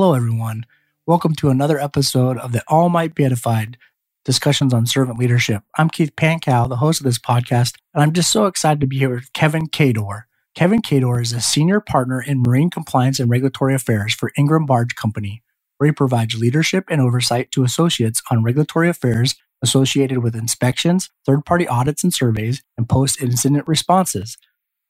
Hello, everyone. Welcome to another episode of the All Might Be Edified discussions on servant leadership. I'm Keith Pankow, the host of this podcast, and I'm just so excited to be here with Kevin Cador. Kevin Cador is a senior partner in marine compliance and regulatory affairs for Ingram Barge Company, where he provides leadership and oversight to associates on regulatory affairs associated with inspections, third party audits and surveys, and post incident responses.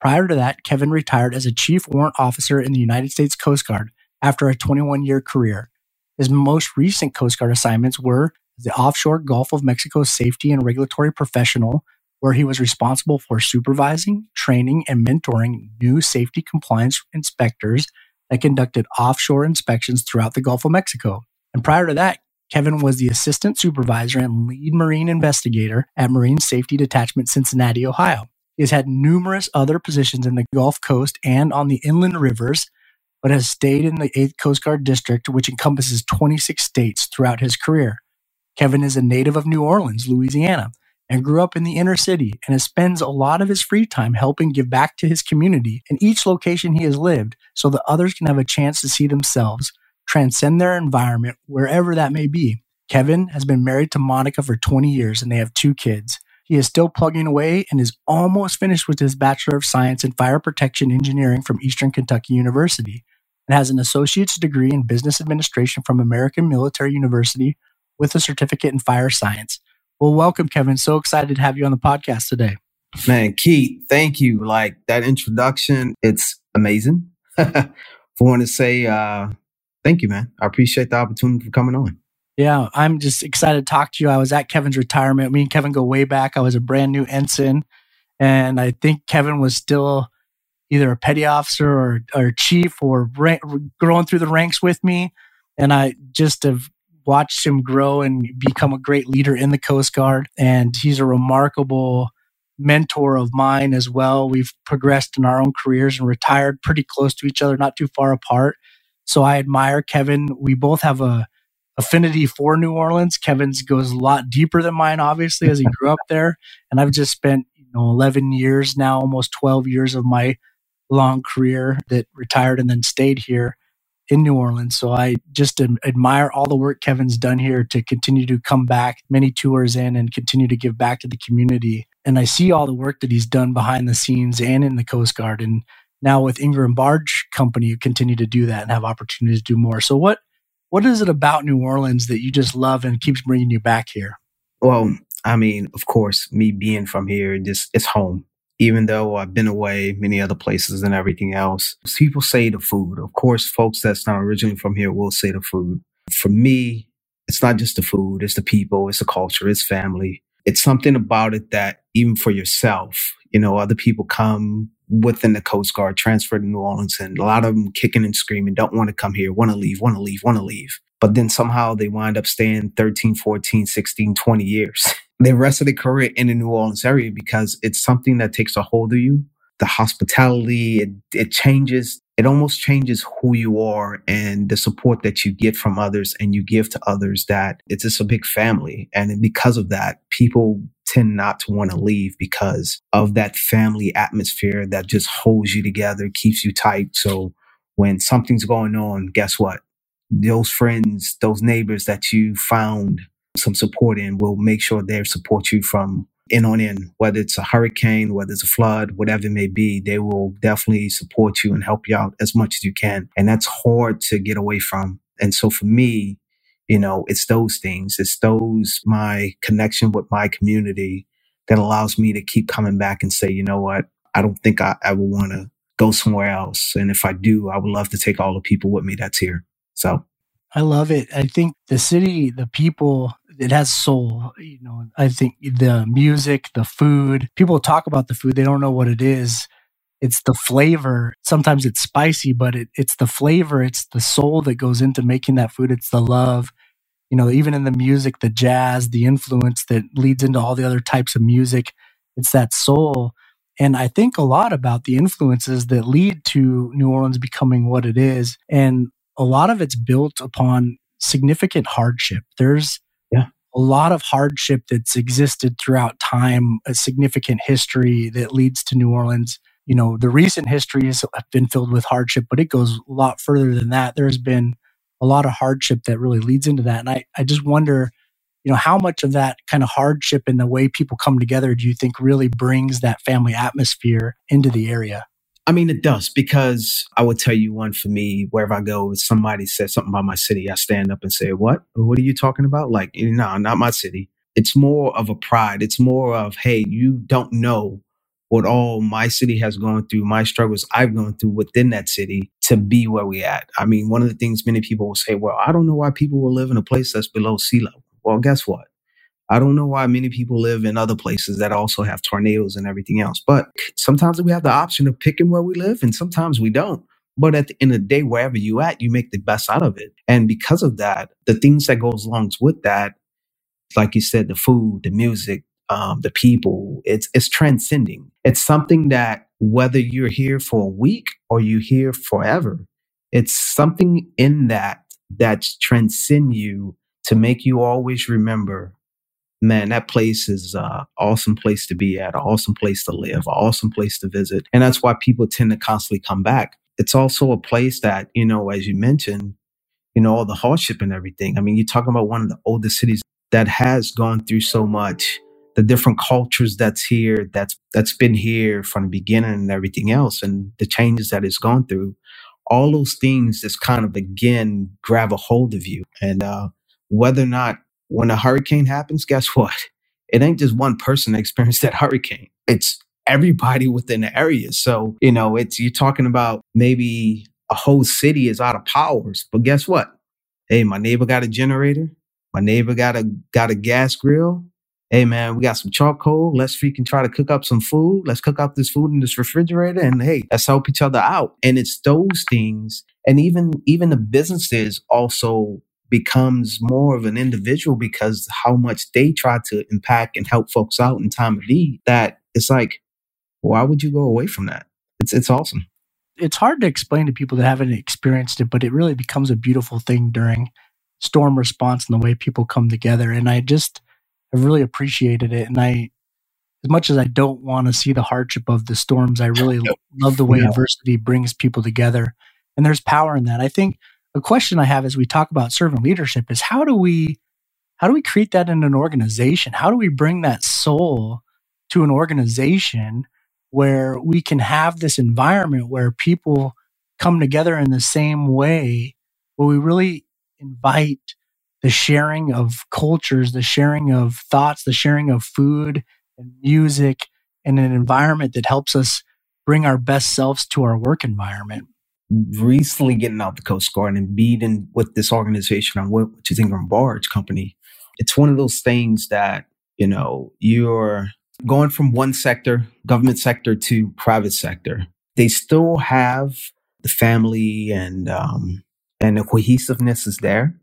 Prior to that, Kevin retired as a chief warrant officer in the United States Coast Guard after a 21 year career. His most recent Coast Guard assignments were the offshore Gulf of Mexico safety and regulatory professional, where he was responsible for supervising, training, and mentoring new safety compliance inspectors that conducted offshore inspections throughout the Gulf of Mexico. And prior to that, Kevin was the assistant supervisor and lead marine investigator at Marine Safety Detachment Cincinnati, Ohio. He has had numerous other positions in the Gulf Coast and on the inland rivers, but has stayed in the 8th Coast Guard District, which encompasses 26 states throughout his career. Kevin is a native of New Orleans, Louisiana, and grew up in the inner city and spends a lot of his free time helping give back to his community in each location he has lived so that others can have a chance to see themselves transcend their environment wherever that may be. Kevin has been married to Monica for 20 years and they have two kids. He is still plugging away and is almost finished with his Bachelor of Science in Fire Protection Engineering from Eastern Kentucky University and has an associate's degree in business administration from American Military University with a certificate in fire science. Well, welcome, Kevin. So excited to have you on the podcast today. Man, Keith, thank you. Like that introduction, it's amazing. I want to say uh, thank you, man. I appreciate the opportunity for coming on. Yeah, I'm just excited to talk to you. I was at Kevin's retirement. Me and Kevin go way back. I was a brand new ensign, and I think Kevin was still either a petty officer or, or chief or ra- growing through the ranks with me. And I just have watched him grow and become a great leader in the Coast Guard. And he's a remarkable mentor of mine as well. We've progressed in our own careers and retired pretty close to each other, not too far apart. So I admire Kevin. We both have a affinity for New Orleans. Kevin's goes a lot deeper than mine, obviously, as he grew up there. And I've just spent, you know, 11 years now, almost 12 years of my long career that retired and then stayed here in New Orleans. So I just admire all the work Kevin's done here to continue to come back many tours in and continue to give back to the community. And I see all the work that he's done behind the scenes and in the Coast Guard. And now with Ingram Barge Company, continue to do that and have opportunities to do more. So what what is it about New Orleans that you just love and keeps bringing you back here? Well, I mean, of course, me being from here, just it's home. Even though I've been away many other places and everything else, people say the food. Of course, folks that's not originally from here will say the food. For me, it's not just the food, it's the people, it's the culture, it's family. It's something about it that even for yourself, you know, other people come within the Coast Guard, transferred to New Orleans, and a lot of them kicking and screaming, don't want to come here, want to leave, want to leave, want to leave. But then somehow they wind up staying 13, 14, 16, 20 years. the rest of their career in the New Orleans area because it's something that takes a hold of you. The hospitality, it, it changes it almost changes who you are and the support that you get from others and you give to others that it's just a big family. And because of that, people tend not to want to leave because of that family atmosphere that just holds you together, keeps you tight. So when something's going on, guess what? Those friends, those neighbors that you found some support in will make sure they support you from in on in, whether it's a hurricane, whether it's a flood, whatever it may be, they will definitely support you and help you out as much as you can. And that's hard to get away from. And so for me, you know, it's those things. It's those, my connection with my community that allows me to keep coming back and say, you know what? I don't think I ever want to go somewhere else. And if I do, I would love to take all the people with me that's here. So I love it. I think the city, the people, it has soul. You know, I think the music, the food, people talk about the food, they don't know what it is. It's the flavor. Sometimes it's spicy, but it, it's the flavor, it's the soul that goes into making that food. It's the love. You know, even in the music, the jazz, the influence that leads into all the other types of music, it's that soul. And I think a lot about the influences that lead to New Orleans becoming what it is. And a lot of it's built upon significant hardship. There's a lot of hardship that's existed throughout time, a significant history that leads to New Orleans. You know, the recent history has been filled with hardship, but it goes a lot further than that. There's been a lot of hardship that really leads into that. And I, I just wonder, you know, how much of that kind of hardship and the way people come together do you think really brings that family atmosphere into the area? I mean, it does because I would tell you one for me, wherever I go, if somebody says something about my city, I stand up and say, What? What are you talking about? Like, no, not my city. It's more of a pride. It's more of, Hey, you don't know what all my city has gone through, my struggles I've gone through within that city to be where we at. I mean, one of the things many people will say, well, I don't know why people will live in a place that's below sea level. Well, guess what? I don't know why many people live in other places that also have tornadoes and everything else. But sometimes we have the option of picking where we live and sometimes we don't. But at the end of the day, wherever you at, you make the best out of it. And because of that, the things that goes along with that, like you said, the food, the music, um, the people. It's it's transcending. It's something that whether you're here for a week or you're here forever, it's something in that that transcend you to make you always remember. Man, that place is an awesome place to be at, an awesome place to live, an awesome place to visit. And that's why people tend to constantly come back. It's also a place that, you know, as you mentioned, you know, all the hardship and everything. I mean, you're talking about one of the oldest cities that has gone through so much the different cultures that's here, that's that's been here from the beginning and everything else, and the changes that it's gone through, all those things just kind of again grab a hold of you. And uh, whether or not when a hurricane happens, guess what? It ain't just one person that experienced that hurricane. It's everybody within the area. So, you know, it's you're talking about maybe a whole city is out of powers, but guess what? Hey, my neighbor got a generator. My neighbor got a got a gas grill hey man, we got some charcoal. Let's freaking try to cook up some food. Let's cook up this food in this refrigerator and hey, let's help each other out. And it's those things. And even, even the businesses also becomes more of an individual because how much they try to impact and help folks out in time of need that it's like, why would you go away from that? It's, it's awesome. It's hard to explain to people that haven't experienced it, but it really becomes a beautiful thing during storm response and the way people come together. And I just, I've really appreciated it. And I, as much as I don't want to see the hardship of the storms, I really love the way adversity brings people together. And there's power in that. I think a question I have as we talk about servant leadership is how do we how do we create that in an organization? How do we bring that soul to an organization where we can have this environment where people come together in the same way, where we really invite the sharing of cultures, the sharing of thoughts, the sharing of food and music in an environment that helps us bring our best selves to our work environment. Recently getting out the Coast Guard and being with this organization I'm with, which is Ingram Barge Company, it's one of those things that, you know, you're going from one sector, government sector to private sector. They still have the family and um, and the cohesiveness is there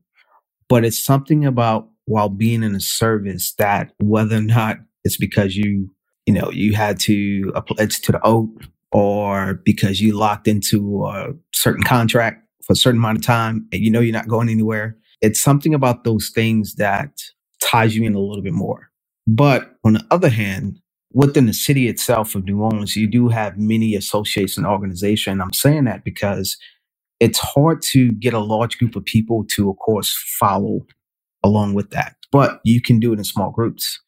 but it's something about while being in a service that whether or not it's because you, you know, you had to pledge to the oath or because you locked into a certain contract for a certain amount of time and you know you're not going anywhere. It's something about those things that ties you in a little bit more. But on the other hand, within the city itself of New Orleans, you do have many associations and organizations. I'm saying that because it's hard to get a large group of people to, of course, follow along with that. But you can do it in small groups.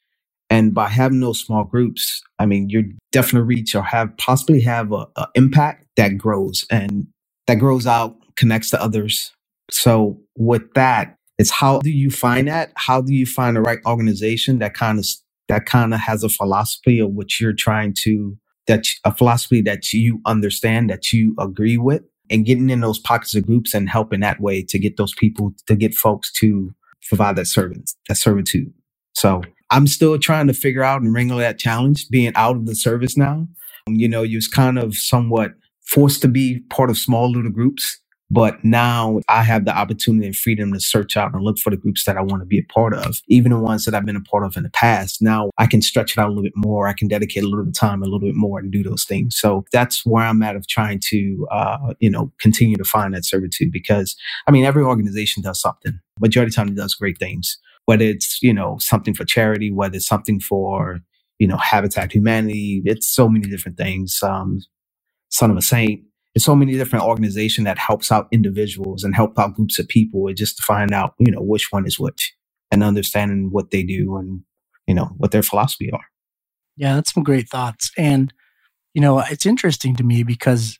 And by having those small groups, I mean, you're definitely reach or have possibly have a, a impact that grows and that grows out, connects to others. So with that, it's how do you find that? How do you find the right organization that kind of that kind of has a philosophy of what you're trying to that a philosophy that you understand that you agree with and getting in those pockets of groups and helping that way to get those people to get folks to provide that service, that servitude. So I'm still trying to figure out and wrangle that challenge being out of the service now. You know, you was kind of somewhat forced to be part of small little groups but now I have the opportunity and freedom to search out and look for the groups that I want to be a part of, even the ones that I've been a part of in the past. Now I can stretch it out a little bit more. I can dedicate a little bit of time, a little bit more and do those things. So that's where I'm at of trying to, uh, you know, continue to find that servitude because I mean, every organization does something. Majority of the time it does great things, whether it's, you know, something for charity, whether it's something for, you know, Habitat Humanity. It's so many different things. Um, Son of a Saint there's so many different organizations that helps out individuals and help out groups of people just to find out, you know, which one is which and understanding what they do and, you know, what their philosophy are. Yeah, that's some great thoughts. And, you know, it's interesting to me because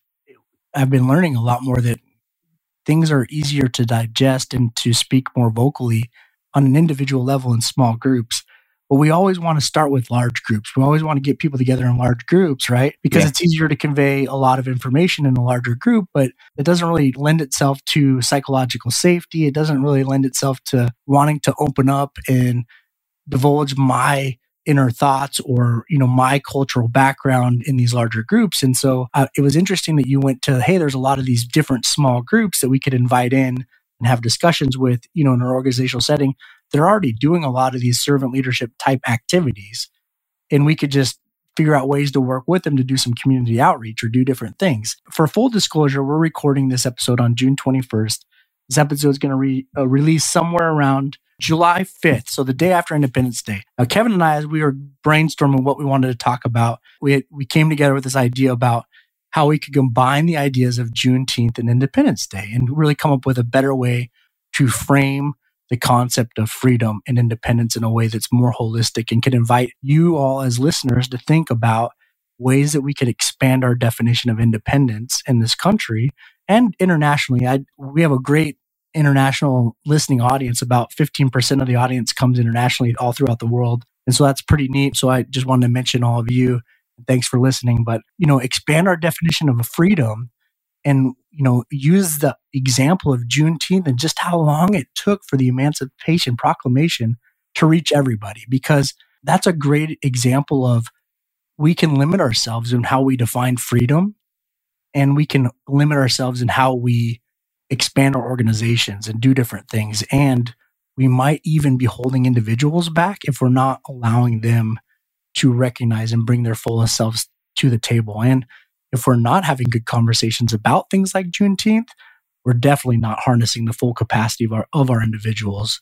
I've been learning a lot more that things are easier to digest and to speak more vocally on an individual level in small groups. But we always want to start with large groups. We always want to get people together in large groups, right? Because yeah. it's easier to convey a lot of information in a larger group, but it doesn't really lend itself to psychological safety. It doesn't really lend itself to wanting to open up and divulge my inner thoughts or you know my cultural background in these larger groups and so uh, it was interesting that you went to hey there's a lot of these different small groups that we could invite in and have discussions with you know in an organizational setting they're already doing a lot of these servant leadership type activities. And we could just figure out ways to work with them to do some community outreach or do different things. For full disclosure we're recording this episode on june 21st this episode is going to re- uh, release somewhere around July 5th, so the day after Independence Day. Now, Kevin and I, as we were brainstorming what we wanted to talk about, we, we came together with this idea about how we could combine the ideas of Juneteenth and Independence Day and really come up with a better way to frame the concept of freedom and independence in a way that's more holistic and can invite you all as listeners to think about ways that we could expand our definition of independence in this country and internationally. I, we have a great international listening audience. About 15% of the audience comes internationally all throughout the world. And so that's pretty neat. So I just wanted to mention all of you. Thanks for listening. But, you know, expand our definition of freedom and, you know, use the example of Juneteenth and just how long it took for the Emancipation Proclamation to reach everybody, because that's a great example of we can limit ourselves in how we define freedom and we can limit ourselves in how we expand our organizations and do different things. And we might even be holding individuals back if we're not allowing them to recognize and bring their fullest selves to the table. And if we're not having good conversations about things like Juneteenth, we're definitely not harnessing the full capacity of our, of our individuals,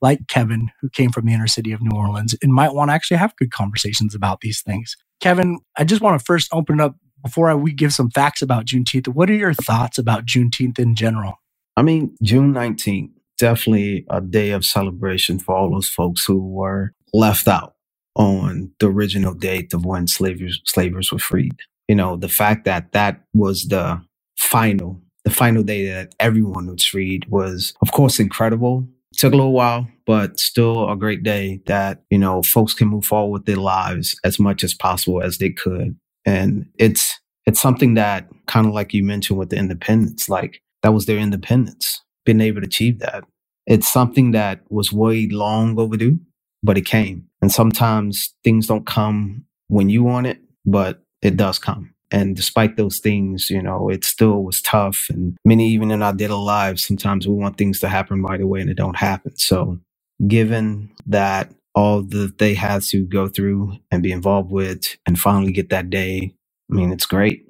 like Kevin, who came from the inner city of New Orleans and might want to actually have good conversations about these things. Kevin, I just want to first open up before we give some facts about Juneteenth, what are your thoughts about Juneteenth in general? I mean, June 19th, definitely a day of celebration for all those folks who were left out on the original date of when slavers, slavers were freed. You know, the fact that that was the final, the final day that everyone was freed was, of course, incredible. It took a little while, but still a great day that, you know, folks can move forward with their lives as much as possible as they could and it's, it's something that kind of like you mentioned with the independence, like that was their independence, being able to achieve that. It's something that was way long overdue, but it came. And sometimes things don't come when you want it, but it does come. And despite those things, you know, it still was tough. And many, even in our daily lives, sometimes we want things to happen right away and it don't happen. So given that all that they had to go through and be involved with and finally get that day. I mean, it's great.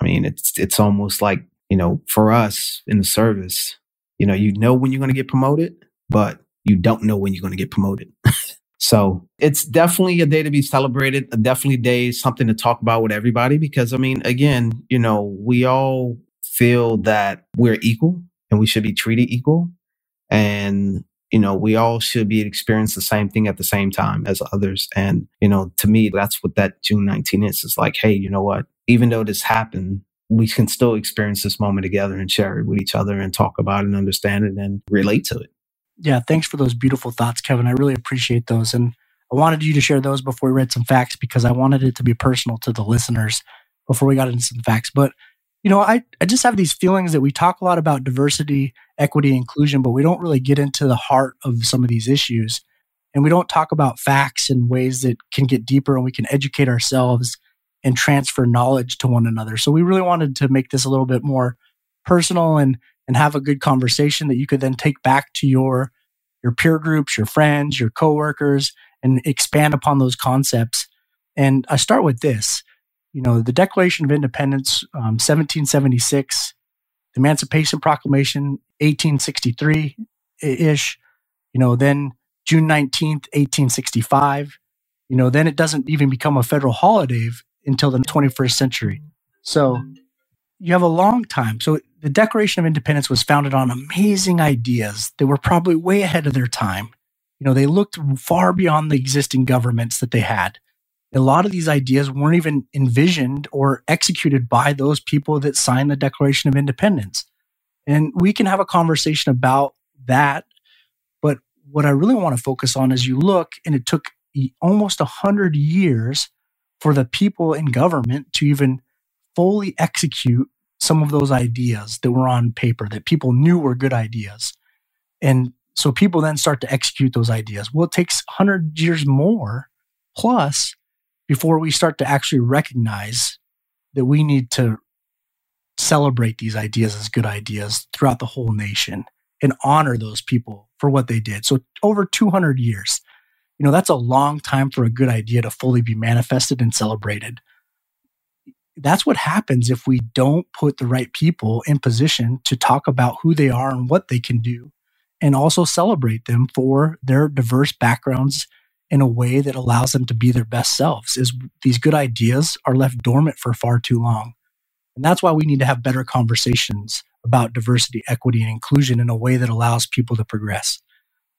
I mean, it's, it's almost like, you know, for us in the service, you know, you know when you're going to get promoted, but you don't know when you're going to get promoted. so it's definitely a day to be celebrated, a definitely day, something to talk about with everybody. Because I mean, again, you know, we all feel that we're equal and we should be treated equal. And you know, we all should be experiencing the same thing at the same time as others. And, you know, to me, that's what that June 19 is. It's like, hey, you know what? Even though this happened, we can still experience this moment together and share it with each other and talk about it and understand it and relate to it. Yeah, thanks for those beautiful thoughts, Kevin. I really appreciate those. And I wanted you to share those before we read some facts because I wanted it to be personal to the listeners before we got into some facts. But you know, I, I just have these feelings that we talk a lot about diversity, equity, inclusion, but we don't really get into the heart of some of these issues. And we don't talk about facts in ways that can get deeper and we can educate ourselves and transfer knowledge to one another. So we really wanted to make this a little bit more personal and and have a good conversation that you could then take back to your your peer groups, your friends, your coworkers, and expand upon those concepts. And I start with this you know, the Declaration of Independence, um, 1776, the Emancipation Proclamation, 1863 ish, you know, then June 19th, 1865, you know, then it doesn't even become a federal holiday until the 21st century. So you have a long time. So the Declaration of Independence was founded on amazing ideas that were probably way ahead of their time. You know, they looked far beyond the existing governments that they had. A lot of these ideas weren't even envisioned or executed by those people that signed the Declaration of Independence. And we can have a conversation about that. But what I really want to focus on is you look, and it took almost 100 years for the people in government to even fully execute some of those ideas that were on paper that people knew were good ideas. And so people then start to execute those ideas. Well, it takes 100 years more plus before we start to actually recognize that we need to celebrate these ideas as good ideas throughout the whole nation and honor those people for what they did. So over 200 years, you know, that's a long time for a good idea to fully be manifested and celebrated. That's what happens if we don't put the right people in position to talk about who they are and what they can do and also celebrate them for their diverse backgrounds in a way that allows them to be their best selves is these good ideas are left dormant for far too long. And that's why we need to have better conversations about diversity equity and inclusion in a way that allows people to progress.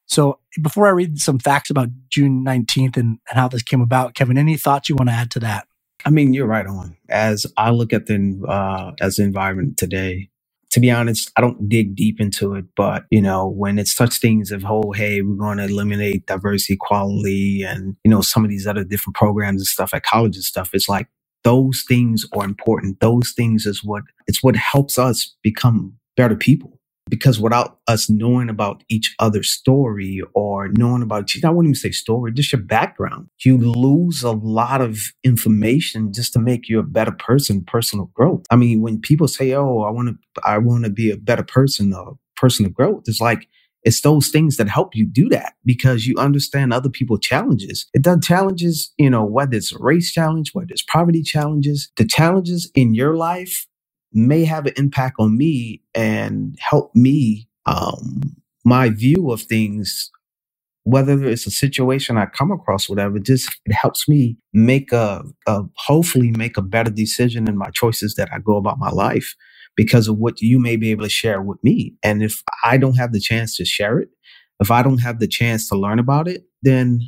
So before i read some facts about june 19th and, and how this came about kevin any thoughts you want to add to that i mean you're right on as i look at the uh, as the environment today to be honest, I don't dig deep into it, but you know, when it's such things of, oh, hey, we're going to eliminate diversity, equality, and you know, some of these other different programs and stuff at college and stuff, it's like those things are important. Those things is what it's what helps us become better people because without us knowing about each other's story or knowing about I wouldn't even say story, just your background, you lose a lot of information just to make you a better person, personal growth. I mean, when people say, "Oh, I want to, I want to be a better person," or personal growth, it's like it's those things that help you do that because you understand other people's challenges. It does challenges, you know, whether it's a race challenge, whether it's poverty challenges, the challenges in your life may have an impact on me and help me um, my view of things whether it's a situation I come across, whatever, just it helps me make a, a, hopefully make a better decision in my choices that I go about my life because of what you may be able to share with me. And if I don't have the chance to share it, if I don't have the chance to learn about it, then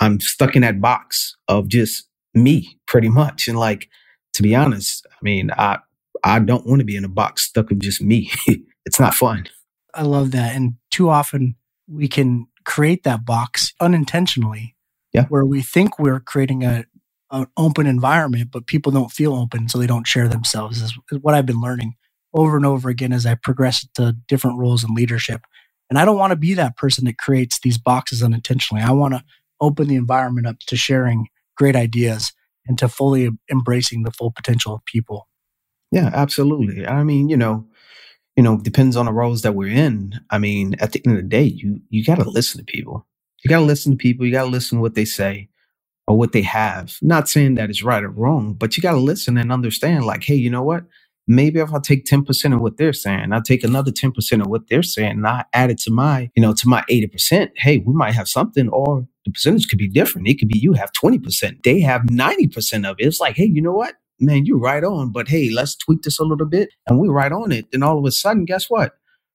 I'm stuck in that box of just me pretty much. And like, to be honest, I mean, I, I don't want to be in a box stuck with just me. it's not fun. I love that. And too often we can create that box unintentionally. Yeah. Where we think we're creating a an open environment, but people don't feel open, so they don't share themselves. Is, is what I've been learning over and over again as I progress to different roles in leadership. And I don't want to be that person that creates these boxes unintentionally. I want to open the environment up to sharing great ideas and to fully embracing the full potential of people. Yeah, absolutely. I mean, you know, you know, depends on the roles that we're in. I mean, at the end of the day, you you got to listen to people. You got to listen to people. You got to listen to what they say or what they have. Not saying that it's right or wrong, but you got to listen and understand. Like, hey, you know what? Maybe if I take ten percent of what they're saying, I take another ten percent of what they're saying, and I add it to my, you know, to my eighty percent. Hey, we might have something, or the percentage could be different. It could be you have twenty percent, they have ninety percent of it. It's like, hey, you know what? Man, you're right on, but hey, let's tweak this a little bit. And we're right on it. Then all of a sudden, guess what?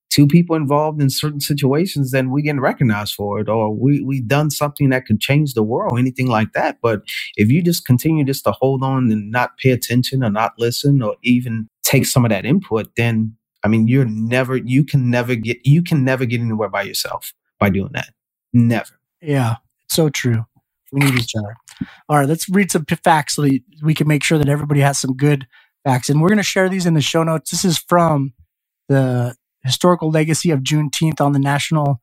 Two people involved in certain situations, then we get recognized for it, or we we done something that could change the world, anything like that. But if you just continue just to hold on and not pay attention or not listen or even take some of that input, then I mean, you're never you can never get you can never get anywhere by yourself by doing that. Never. Yeah, so true. We need each other. All right, let's read some facts so we can make sure that everybody has some good facts. And we're going to share these in the show notes. This is from the historical legacy of Juneteenth on the National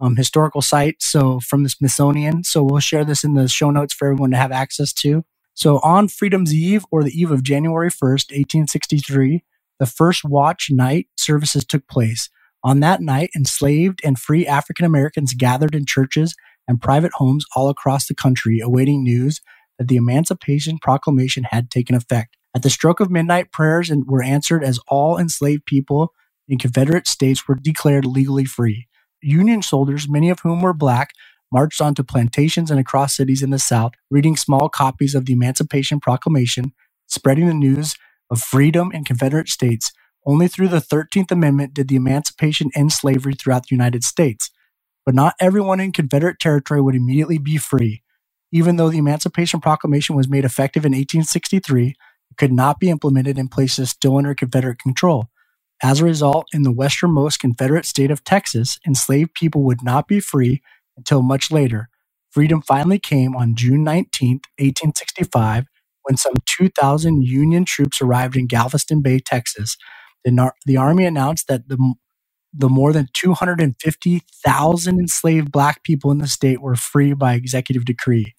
um, Historical Site. So from the Smithsonian. So we'll share this in the show notes for everyone to have access to. So on Freedom's Eve or the eve of January 1st, 1863, the first watch night services took place. On that night, enslaved and free African Americans gathered in churches and private homes all across the country awaiting news that the Emancipation Proclamation had taken effect. At the stroke of midnight, prayers were answered as all enslaved people in Confederate states were declared legally free. Union soldiers, many of whom were black, marched onto plantations and across cities in the South, reading small copies of the Emancipation Proclamation, spreading the news of freedom in Confederate states, only through the 13th Amendment did the Emancipation end slavery throughout the United States. But not everyone in Confederate territory would immediately be free. Even though the Emancipation Proclamation was made effective in 1863, it could not be implemented in places still under Confederate control. As a result, in the westernmost Confederate state of Texas, enslaved people would not be free until much later. Freedom finally came on June 19, 1865, when some 2,000 Union troops arrived in Galveston Bay, Texas. The, the Army announced that the, the more than 250,000 enslaved black people in the state were free by executive decree.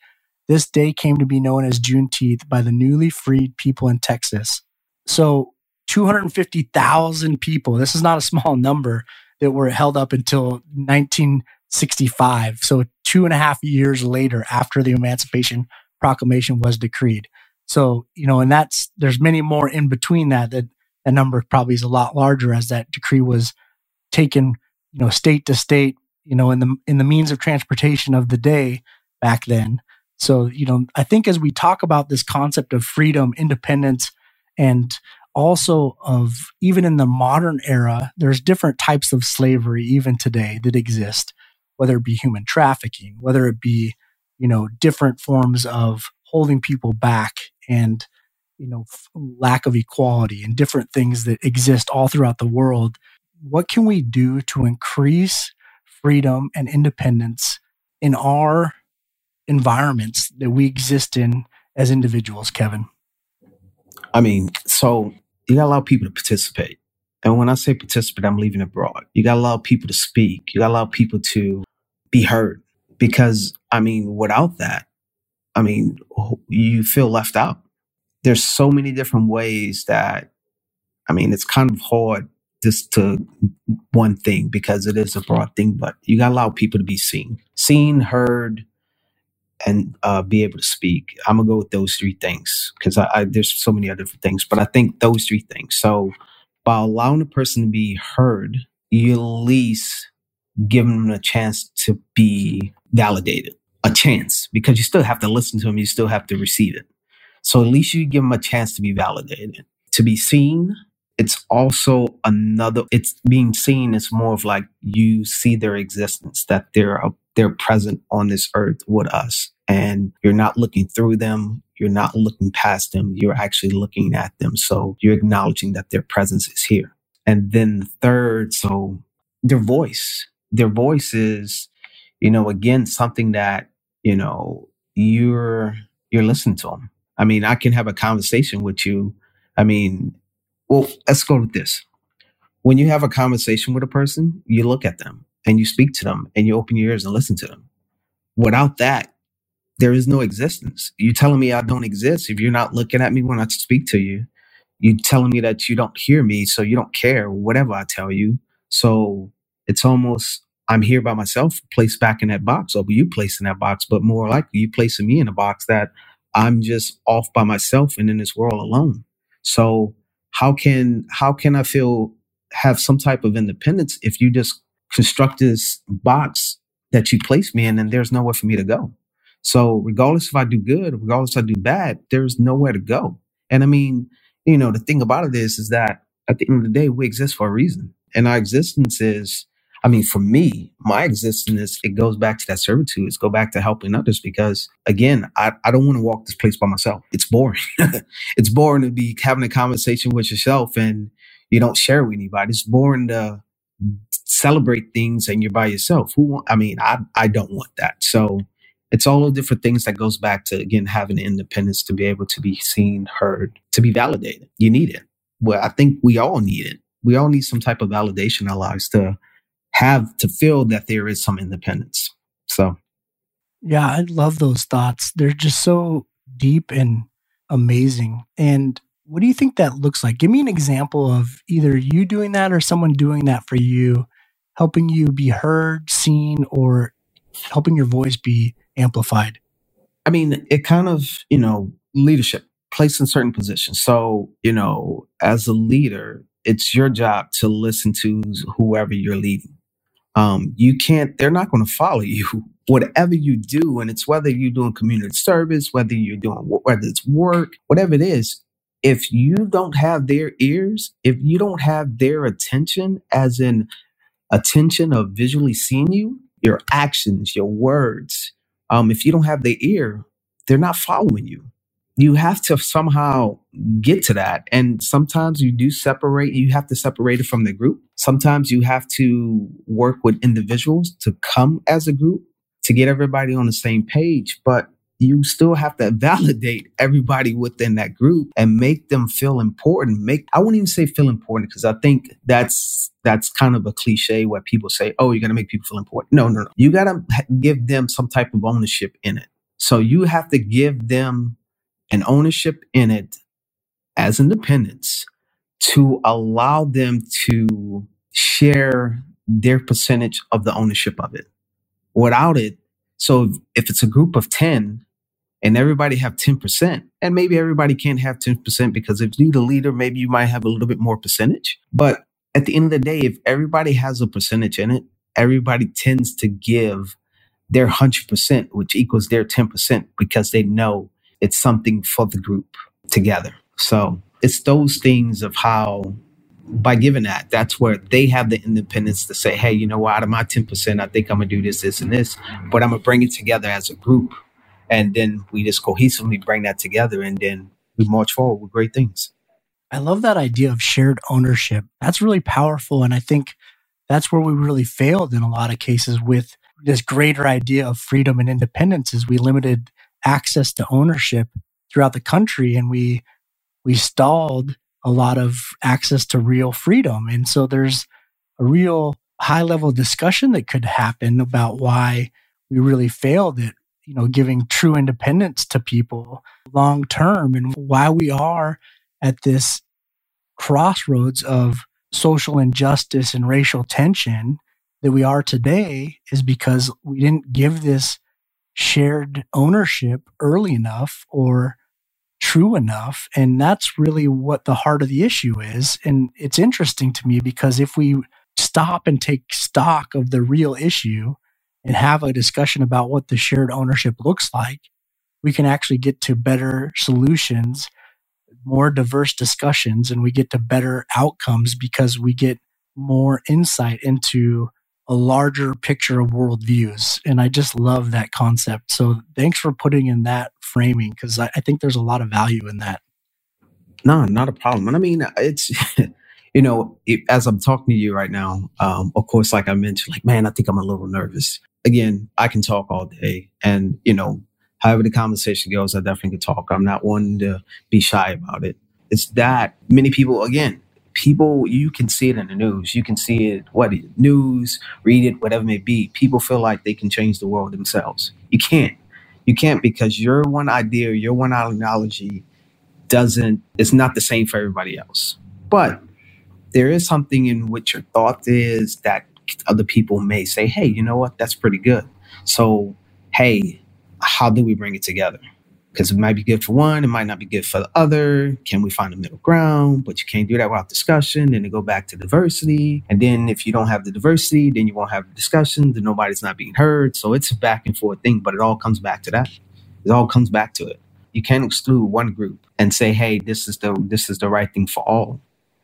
This day came to be known as Juneteenth by the newly freed people in Texas. So, 250,000 people, this is not a small number, that were held up until 1965. So, two and a half years later, after the Emancipation Proclamation was decreed. So, you know, and that's, there's many more in between that, that, that number probably is a lot larger as that decree was taken, you know, state to state, you know, in the, in the means of transportation of the day back then. So, you know, I think as we talk about this concept of freedom, independence, and also of even in the modern era, there's different types of slavery even today that exist, whether it be human trafficking, whether it be, you know, different forms of holding people back and you know lack of equality and different things that exist all throughout the world what can we do to increase freedom and independence in our environments that we exist in as individuals kevin I mean, so you got to allow people to participate. And when I say participate, I'm leaving it broad. You got to allow people to speak. You got to allow people to be heard. Because, I mean, without that, I mean, you feel left out. There's so many different ways that, I mean, it's kind of hard just to one thing because it is a broad thing, but you got to allow people to be seen, seen, heard, and uh, be able to speak. I'm gonna go with those three things because I, I, there's so many other things, but I think those three things. So by allowing a person to be heard, you at least give them a chance to be validated, a chance because you still have to listen to them, you still have to receive it. So at least you give them a chance to be validated, to be seen. It's also another. It's being seen is more of like you see their existence, that they're a they're present on this earth with us. And you're not looking through them. You're not looking past them. You're actually looking at them. So you're acknowledging that their presence is here. And then third, so their voice, their voice is, you know, again, something that, you know, you're, you're listening to them. I mean, I can have a conversation with you. I mean, well, let's go with this. When you have a conversation with a person, you look at them and you speak to them and you open your ears and listen to them. Without that, there is no existence. You're telling me I don't exist if you're not looking at me when I speak to you. You're telling me that you don't hear me, so you don't care whatever I tell you. So it's almost I'm here by myself, placed back in that box, oh, or you placed in that box, but more likely you placing me in a box that I'm just off by myself and in this world alone. So how can how can I feel have some type of independence if you just construct this box that you place me in and there's nowhere for me to go. So regardless if I do good, regardless if I do bad, there's nowhere to go. And I mean, you know, the thing about it is, is that at the end of the day, we exist for a reason. And our existence is, I mean, for me, my existence is, it goes back to that servitude. It's go back to helping others because again, I, I don't want to walk this place by myself. It's boring. it's boring to be having a conversation with yourself and you don't share with anybody. It's boring to celebrate things and you're by yourself. Who want, I mean, I, I don't want that. So it's all the different things that goes back to, again, having independence to be able to be seen, heard, to be validated. You need it. Well, I think we all need it. We all need some type of validation in our lives to have, to feel that there is some independence. So. Yeah, I love those thoughts. They're just so deep and amazing. And what do you think that looks like? Give me an example of either you doing that or someone doing that for you helping you be heard, seen, or helping your voice be amplified? I mean, it kind of, you know, leadership, placed in certain positions. So, you know, as a leader, it's your job to listen to whoever you're leading. Um, you can't, they're not going to follow you. Whatever you do, and it's whether you're doing community service, whether you're doing, whether it's work, whatever it is, if you don't have their ears, if you don't have their attention, as in attention of visually seeing you, your actions, your words, um, if you don't have their ear, they're not following you. You have to somehow get to that. And sometimes you do separate, you have to separate it from the group. Sometimes you have to work with individuals to come as a group to get everybody on the same page. But you still have to validate everybody within that group and make them feel important. Make I wouldn't even say feel important because I think that's that's kind of a cliche where people say, "Oh, you're going to make people feel important." No, no, no. You got to give them some type of ownership in it. So you have to give them an ownership in it as independents to allow them to share their percentage of the ownership of it. Without it, so if it's a group of 10 and everybody have 10%, and maybe everybody can't have 10% because if you're the leader, maybe you might have a little bit more percentage. But at the end of the day, if everybody has a percentage in it, everybody tends to give their 100%, which equals their 10% because they know it's something for the group together. So it's those things of how by giving that, that's where they have the independence to say, hey, you know what, out of my 10%, I think I'm gonna do this, this, and this, but I'm gonna bring it together as a group and then we just cohesively bring that together and then we march forward with great things. I love that idea of shared ownership. That's really powerful. And I think that's where we really failed in a lot of cases with this greater idea of freedom and independence is we limited access to ownership throughout the country and we we stalled a lot of access to real freedom. And so there's a real high level discussion that could happen about why we really failed at you know, giving true independence to people long term and why we are at this crossroads of social injustice and racial tension that we are today is because we didn't give this shared ownership early enough or true enough. And that's really what the heart of the issue is. And it's interesting to me because if we stop and take stock of the real issue, and have a discussion about what the shared ownership looks like, we can actually get to better solutions, more diverse discussions, and we get to better outcomes because we get more insight into a larger picture of worldviews. And I just love that concept. So thanks for putting in that framing because I, I think there's a lot of value in that. No, not a problem. And I mean, it's you know, it, as I'm talking to you right now, um, of course, like I mentioned, like, man, I think I'm a little nervous. Again, I can talk all day and, you know, however the conversation goes, I definitely can talk. I'm not one to be shy about it. It's that many people, again, people, you can see it in the news. You can see it, what news, read it, whatever it may be. People feel like they can change the world themselves. You can't. You can't because your one idea, your one ideology doesn't, it's not the same for everybody else. But there is something in which your thought is that other people may say, hey, you know what? That's pretty good. So, hey, how do we bring it together? Because it might be good for one, it might not be good for the other. Can we find a middle ground? But you can't do that without discussion. Then to go back to diversity. And then if you don't have the diversity, then you won't have the discussion, then nobody's not being heard. So it's a back and forth thing, but it all comes back to that. It all comes back to it. You can't exclude one group and say, hey, this is the this is the right thing for all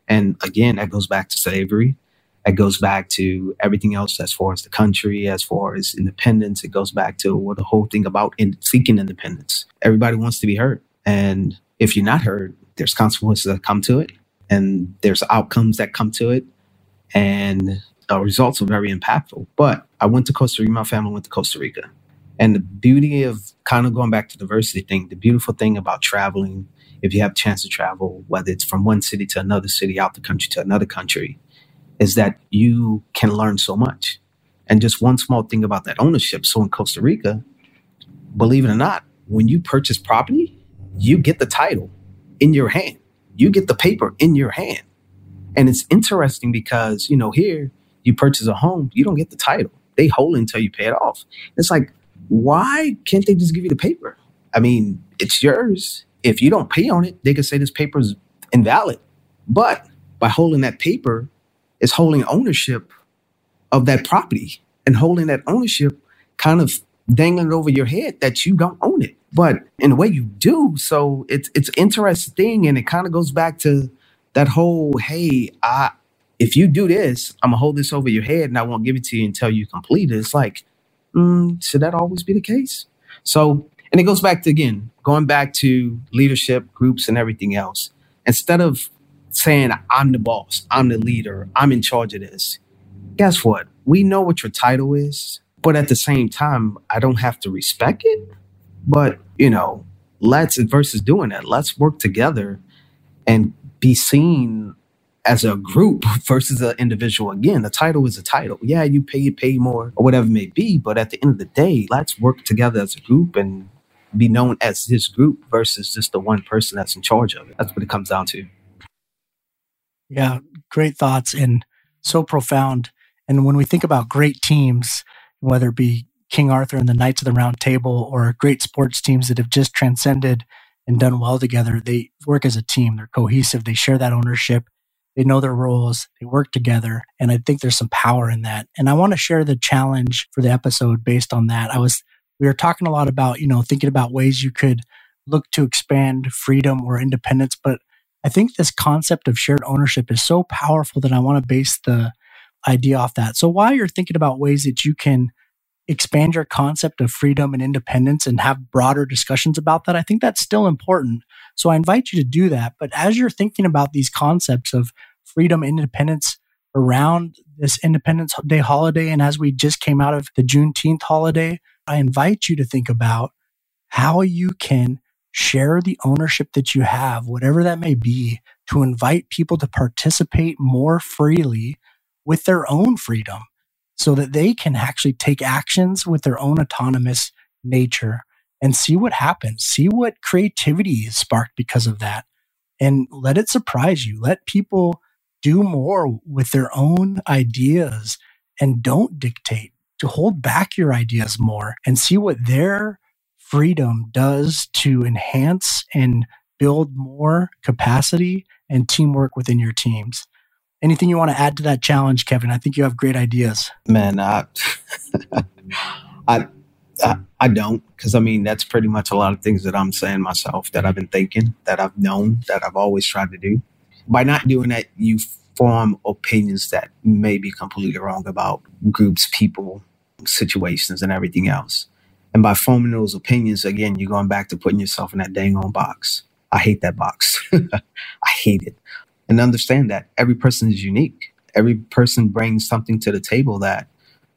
and again, that goes back to slavery. That goes back to everything else as far as the country, as far as independence. It goes back to what the whole thing about in seeking independence. Everybody wants to be heard. And if you're not heard, there's consequences that come to it and there's outcomes that come to it. And the results are very impactful. But I went to Costa Rica, my family went to Costa Rica. And the beauty of kind of going back to diversity thing, the beautiful thing about traveling if you have a chance to travel, whether it's from one city to another city, out the country to another country, is that you can learn so much. And just one small thing about that ownership. So in Costa Rica, believe it or not, when you purchase property, you get the title in your hand. You get the paper in your hand. And it's interesting because, you know, here you purchase a home, you don't get the title. They hold it until you pay it off. It's like, why can't they just give you the paper? I mean, it's yours if you don't pay on it, they could say this paper is invalid. But by holding that paper, it's holding ownership of that property and holding that ownership kind of dangling over your head that you don't own it. But in a way you do. So it's it's interesting and it kind of goes back to that whole, hey, I if you do this, I'm gonna hold this over your head and I won't give it to you until you complete it. It's like, mm, should that always be the case? So, and it goes back to again, going back to leadership groups and everything else. Instead of saying, I'm the boss, I'm the leader, I'm in charge of this, guess what? We know what your title is, but at the same time, I don't have to respect it. But, you know, let's versus doing that, let's work together and be seen as a group versus an individual. Again, the title is a title. Yeah, you pay you pay more or whatever it may be, but at the end of the day, let's work together as a group and be known as this group versus just the one person that's in charge of it. That's what it comes down to. Yeah, great thoughts and so profound. And when we think about great teams, whether it be King Arthur and the Knights of the Round Table or great sports teams that have just transcended and done well together, they work as a team. They're cohesive. They share that ownership they know their roles, they work together. And I think there's some power in that. And I want to share the challenge for the episode based on that. I was, we were talking a lot about, you know, thinking about ways you could look to expand freedom or independence. But I think this concept of shared ownership is so powerful that I want to base the idea off that. So while you're thinking about ways that you can expand your concept of freedom and independence and have broader discussions about that, I think that's still important. So I invite you to do that. But as you're thinking about these concepts of freedom, independence around this Independence Day holiday, and as we just came out of the Juneteenth holiday, I invite you to think about how you can share the ownership that you have, whatever that may be, to invite people to participate more freely with their own freedom so that they can actually take actions with their own autonomous nature and see what happens. See what creativity is sparked because of that. And let it surprise you. Let people do more with their own ideas and don't dictate to hold back your ideas more and see what their freedom does to enhance and build more capacity and teamwork within your teams. Anything you want to add to that challenge, Kevin? I think you have great ideas. Man, I, I, I, I don't, because I mean that's pretty much a lot of things that I'm saying myself that I've been thinking, that I've known, that I've always tried to do. By not doing that, you form opinions that may be completely wrong about groups, people, situations, and everything else. And by forming those opinions, again, you're going back to putting yourself in that dang on box. I hate that box. I hate it and understand that every person is unique. Every person brings something to the table that,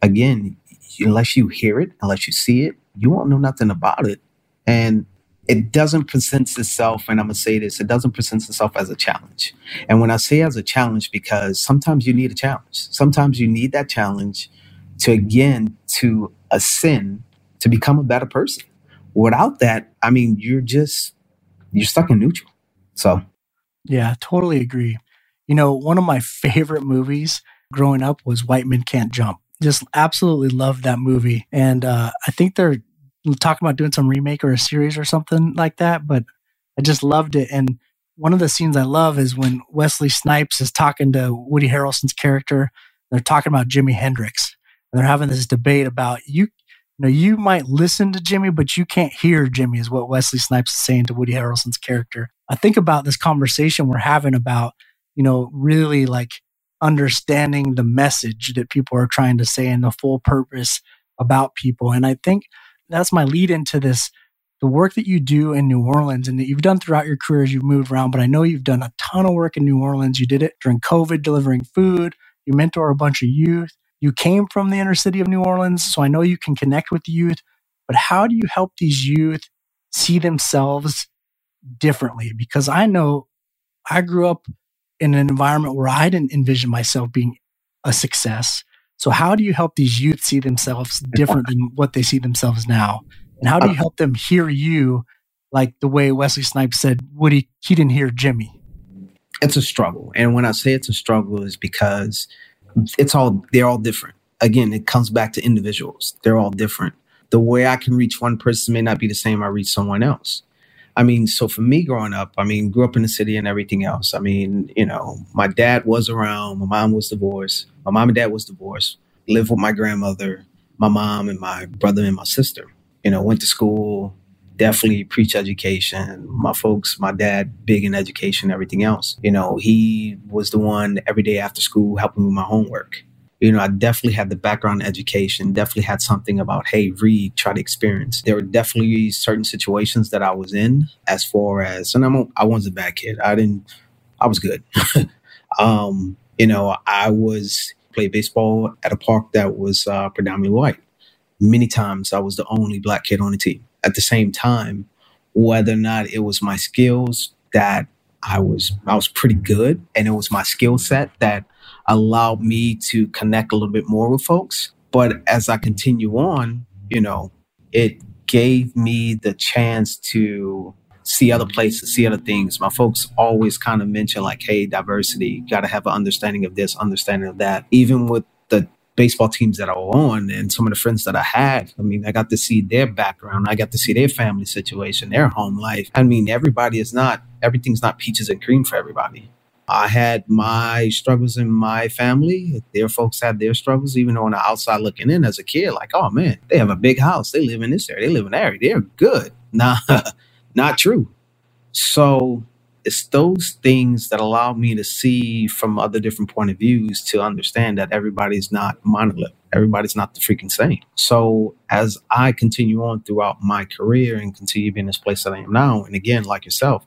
again, unless you hear it, unless you see it, you won't know nothing about it. And it doesn't present itself, and I'm gonna say this, it doesn't present itself as a challenge. And when I say as a challenge, because sometimes you need a challenge. Sometimes you need that challenge to again to ascend to become a better person. Without that, I mean, you're just you're stuck in neutral. So yeah, totally agree. You know, one of my favorite movies growing up was White Men Can't Jump. Just absolutely loved that movie. And uh, I think they're talking about doing some remake or a series or something like that, but I just loved it. And one of the scenes I love is when Wesley Snipes is talking to Woody Harrelson's character. They're talking about Jimi Hendrix. And they're having this debate about you you know, you might listen to Jimmy, but you can't hear Jimmy, is what Wesley Snipes is saying to Woody Harrelson's character. I think about this conversation we're having about, you know, really like understanding the message that people are trying to say and the full purpose about people. And I think that's my lead into this the work that you do in New Orleans and that you've done throughout your career as you've moved around, but I know you've done a ton of work in New Orleans. You did it during COVID, delivering food. You mentor a bunch of youth. You came from the inner city of New Orleans, so I know you can connect with youth, but how do you help these youth see themselves differently? Because I know I grew up in an environment where I didn't envision myself being a success. So, how do you help these youth see themselves different than what they see themselves now? And how do you help them hear you like the way Wesley Snipes said, Woody, he didn't hear Jimmy? It's a struggle. And when I say it's a struggle, is because it's all they're all different. Again, it comes back to individuals. They're all different. The way I can reach one person may not be the same I reach someone else. I mean, so for me growing up, I mean, grew up in the city and everything else. I mean, you know, my dad was around, my mom was divorced, my mom and dad was divorced, lived with my grandmother, my mom and my brother and my sister. You know, went to school, definitely preach education. My folks, my dad, big in education, everything else. You know, he was the one every day after school helping with my homework. You know, I definitely had the background education, definitely had something about, hey, read, try to experience. There were definitely certain situations that I was in as far as, and I'm, a, I was a bad kid. I didn't, I was good. um, you know, I was played baseball at a park that was uh, predominantly white. Many times I was the only black kid on the team at the same time, whether or not it was my skills that I was I was pretty good and it was my skill set that allowed me to connect a little bit more with folks. But as I continue on, you know, it gave me the chance to see other places, see other things. My folks always kind of mention like, hey, diversity, got to have an understanding of this, understanding of that. Even with baseball teams that I was on and some of the friends that I had. I mean, I got to see their background. I got to see their family situation, their home life. I mean, everybody is not, everything's not peaches and cream for everybody. I had my struggles in my family. Their folks had their struggles, even on the outside looking in as a kid, like, oh man, they have a big house. They live in this area. They live in that area. They're good. Nah, not true. So it's those things that allow me to see from other different point of views to understand that everybody's not monolith. Everybody's not the freaking same. So as I continue on throughout my career and continue being this place that I am now, and again, like yourself,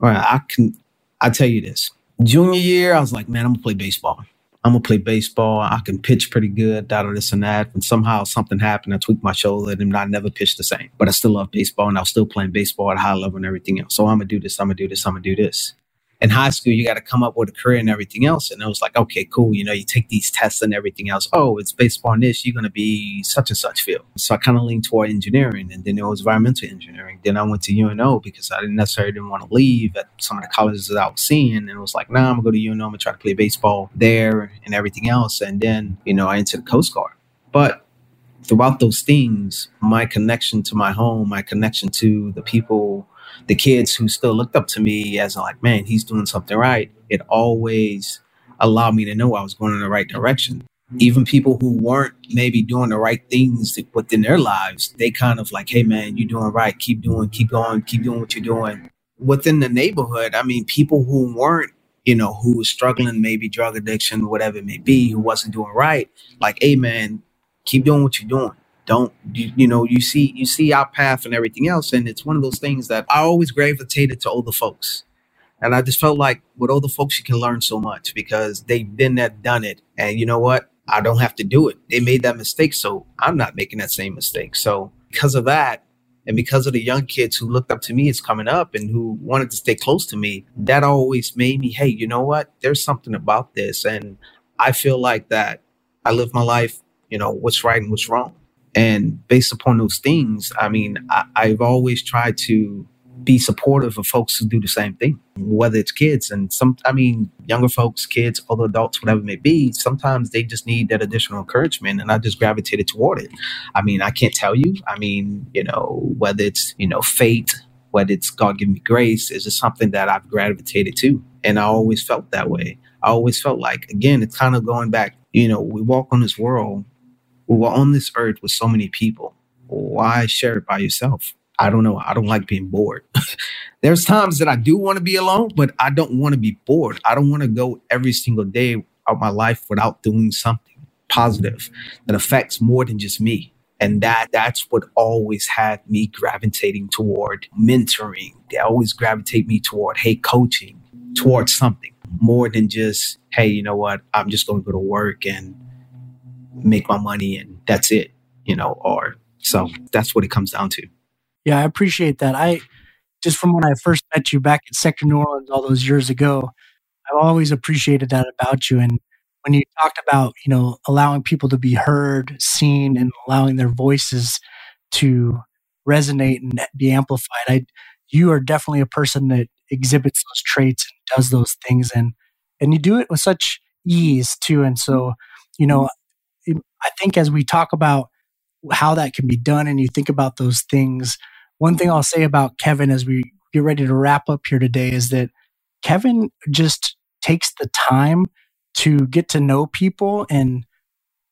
right, I can I tell you this. Junior year, I was like, man, I'm gonna play baseball. I'm gonna play baseball. I can pitch pretty good, that or this and that. And somehow something happened. I tweaked my shoulder and I never pitched the same. But I still love baseball and I was still playing baseball at a high level and everything else. So I'm gonna do this, I'm gonna do this, I'm gonna do this in high school, you got to come up with a career and everything else. And it was like, okay, cool. You know, you take these tests and everything else. Oh, it's based upon this. You're going to be such and such field. So I kind of leaned toward engineering and then it was environmental engineering. Then I went to UNO because I didn't necessarily didn't want to leave at some of the colleges that I was seeing. And it was like, nah, I'm going to go to UNO. I'm going to try to play baseball there and everything else. And then, you know, I entered the Coast Guard. But throughout those things, my connection to my home, my connection to the people the kids who still looked up to me as like, man, he's doing something right, it always allowed me to know I was going in the right direction. Even people who weren't maybe doing the right things within their lives, they kind of like, hey man, you're doing right. Keep doing, keep going, keep doing what you're doing. Within the neighborhood, I mean, people who weren't, you know, who was struggling, maybe drug addiction, whatever it may be, who wasn't doing right, like, hey man, keep doing what you're doing don't you, you know you see you see our path and everything else and it's one of those things that i always gravitated to older folks. And i just felt like with older folks you can learn so much because they've been there done it. And you know what? I don't have to do it. They made that mistake so i'm not making that same mistake. So because of that and because of the young kids who looked up to me as coming up and who wanted to stay close to me that always made me hey you know what? There's something about this. And i feel like that i live my life you know what's right and what's wrong and based upon those things, I mean, I, I've always tried to be supportive of folks who do the same thing, whether it's kids and some, I mean, younger folks, kids, other adults, whatever it may be. Sometimes they just need that additional encouragement, and I just gravitated toward it. I mean, I can't tell you. I mean, you know, whether it's you know fate, whether it's God giving me grace, is just something that I've gravitated to, and I always felt that way. I always felt like, again, it's kind of going back. You know, we walk on this world we're on this earth with so many people. Why share it by yourself? I don't know. I don't like being bored. There's times that I do want to be alone, but I don't want to be bored. I don't want to go every single day of my life without doing something positive that affects more than just me. And that that's what always had me gravitating toward mentoring. They always gravitate me toward, hey, coaching, towards something more than just, hey, you know what? I'm just going to go to work and make my money and that's it, you know, or so that's what it comes down to. Yeah, I appreciate that. I just from when I first met you back at Sector New Orleans all those years ago, I've always appreciated that about you. And when you talked about, you know, allowing people to be heard, seen, and allowing their voices to resonate and be amplified, I you are definitely a person that exhibits those traits and does those things and and you do it with such ease too. And so, you know, I think as we talk about how that can be done and you think about those things, one thing I'll say about Kevin as we get ready to wrap up here today is that Kevin just takes the time to get to know people and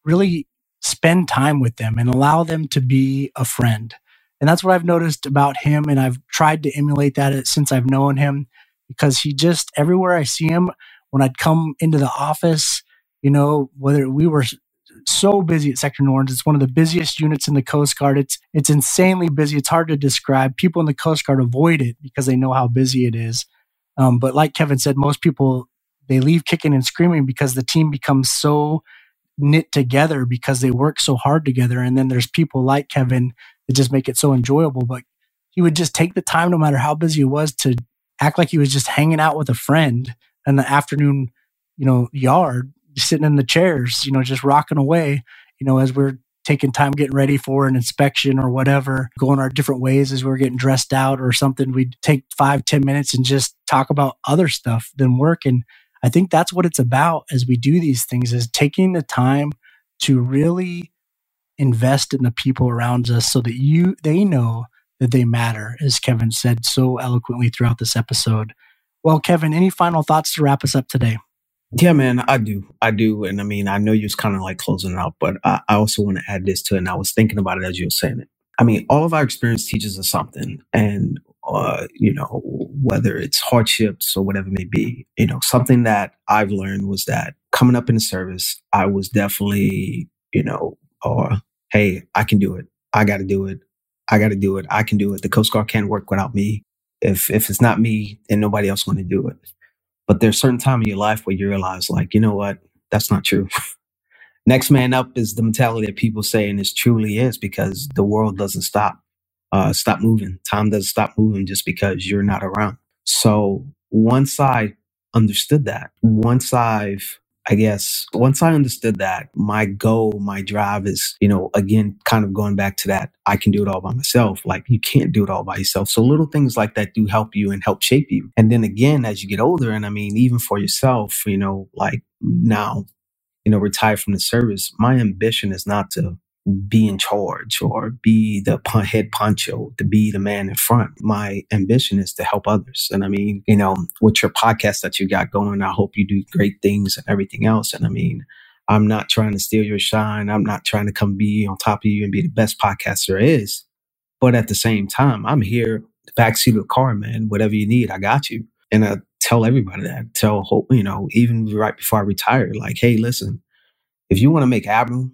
really spend time with them and allow them to be a friend. And that's what I've noticed about him. And I've tried to emulate that since I've known him because he just, everywhere I see him, when I'd come into the office, you know, whether we were so busy at Sector Orange, it's one of the busiest units in the Coast Guard. It's, it's insanely busy. It's hard to describe. People in the Coast Guard avoid it because they know how busy it is. Um, but like Kevin said, most people, they leave kicking and screaming because the team becomes so knit together because they work so hard together. And then there's people like Kevin that just make it so enjoyable. But he would just take the time, no matter how busy he was, to act like he was just hanging out with a friend in the afternoon, you know, yard, sitting in the chairs, you know, just rocking away, you know, as we're taking time getting ready for an inspection or whatever, going our different ways as we we're getting dressed out or something. We'd take five, ten minutes and just talk about other stuff than work. And I think that's what it's about as we do these things is taking the time to really invest in the people around us so that you they know that they matter, as Kevin said so eloquently throughout this episode. Well, Kevin, any final thoughts to wrap us up today? Yeah, man, I do. I do. And I mean, I know you're kind of like closing it out, but I, I also want to add this to it. And I was thinking about it as you were saying it. I mean, all of our experience teaches us something. And, uh, you know, whether it's hardships or whatever it may be, you know, something that I've learned was that coming up in the service, I was definitely, you know, or, hey, I can do it. I got to do it. I got to do it. I can do it. The Coast Guard can't work without me. If, if it's not me, then nobody else going to do it. But there's certain time in your life where you realize like, you know what? That's not true. next man up is the mentality that people say, and it truly is because the world doesn't stop, uh, stop moving. Time doesn't stop moving just because you're not around. So once I understood that, once I've I guess once I understood that, my goal, my drive is, you know, again, kind of going back to that, I can do it all by myself. Like you can't do it all by yourself. So little things like that do help you and help shape you. And then again, as you get older, and I mean, even for yourself, you know, like now you know, retire from the service, my ambition is not to be in charge or be the head poncho, to be the man in front. My ambition is to help others. And I mean, you know, with your podcast that you got going, I hope you do great things and everything else. And I mean, I'm not trying to steal your shine. I'm not trying to come be on top of you and be the best podcaster is. But at the same time, I'm here, the backseat of the car, man. Whatever you need, I got you. And I tell everybody that. Tell you know, even right before I retire, like, hey, listen, if you want to make Admiral,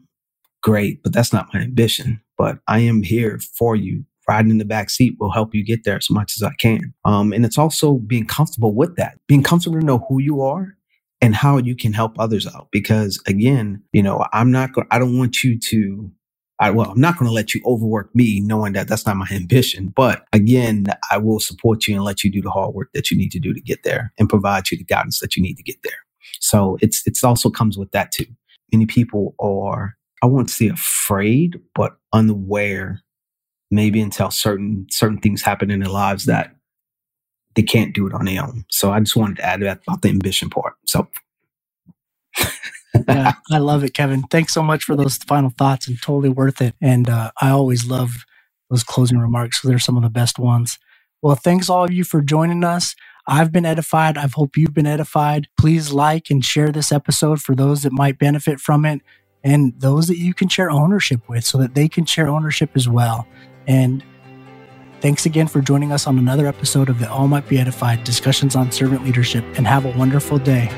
great, but that's not my ambition. But I am here for you. Riding in the back seat will help you get there as much as I can. Um, and it's also being comfortable with that, being comfortable to know who you are and how you can help others out. Because again, you know, I'm not going, I don't want you to I, well, I'm not going to let you overwork me knowing that that's not my ambition. But again, I will support you and let you do the hard work that you need to do to get there and provide you the guidance that you need to get there. So it's, it's also comes with that too. Many people are, I won't say afraid, but unaware maybe until certain, certain things happen in their lives that they can't do it on their own. So I just wanted to add that about the ambition part. So yeah, I love it, Kevin. Thanks so much for those final thoughts and totally worth it. And uh, I always love those closing remarks. They're some of the best ones. Well, thanks all of you for joining us. I've been edified. I hope you've been edified. Please like and share this episode for those that might benefit from it and those that you can share ownership with so that they can share ownership as well. And thanks again for joining us on another episode of the All Might Be Edified discussions on servant leadership and have a wonderful day.